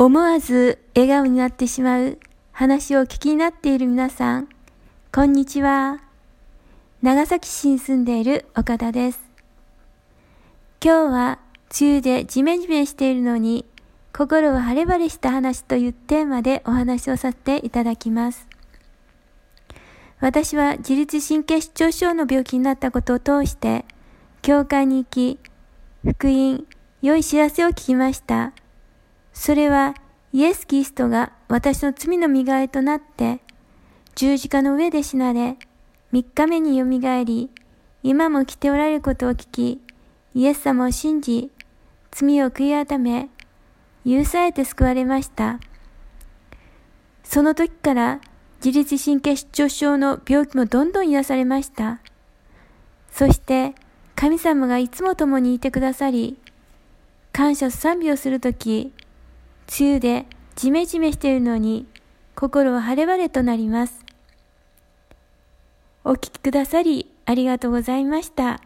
思わず笑顔になってしまう話を聞きになっている皆さん、こんにちは。長崎市に住んでいる岡田です。今日は梅雨でジメジメしているのに心を晴れ晴れした話というテーマでお話をさせていただきます。私は自律神経失調症の病気になったことを通して、教会に行き、福音、良い知らせを聞きました。それはイエス・キリストが私の罪の身代わりとなって、十字架の上で死なれ、三日目によみがえり、今も来ておられることを聞き、イエス様を信じ、罪を悔い改め、許されて救われました。その時から自律神経失調症の病気もどんどん癒されました。そして神様がいつも共にいてくださり、感謝賛美をするとき、梅雨でジメジメしているのに、心は晴れ晴れとなります。お聴きくださりありがとうございました。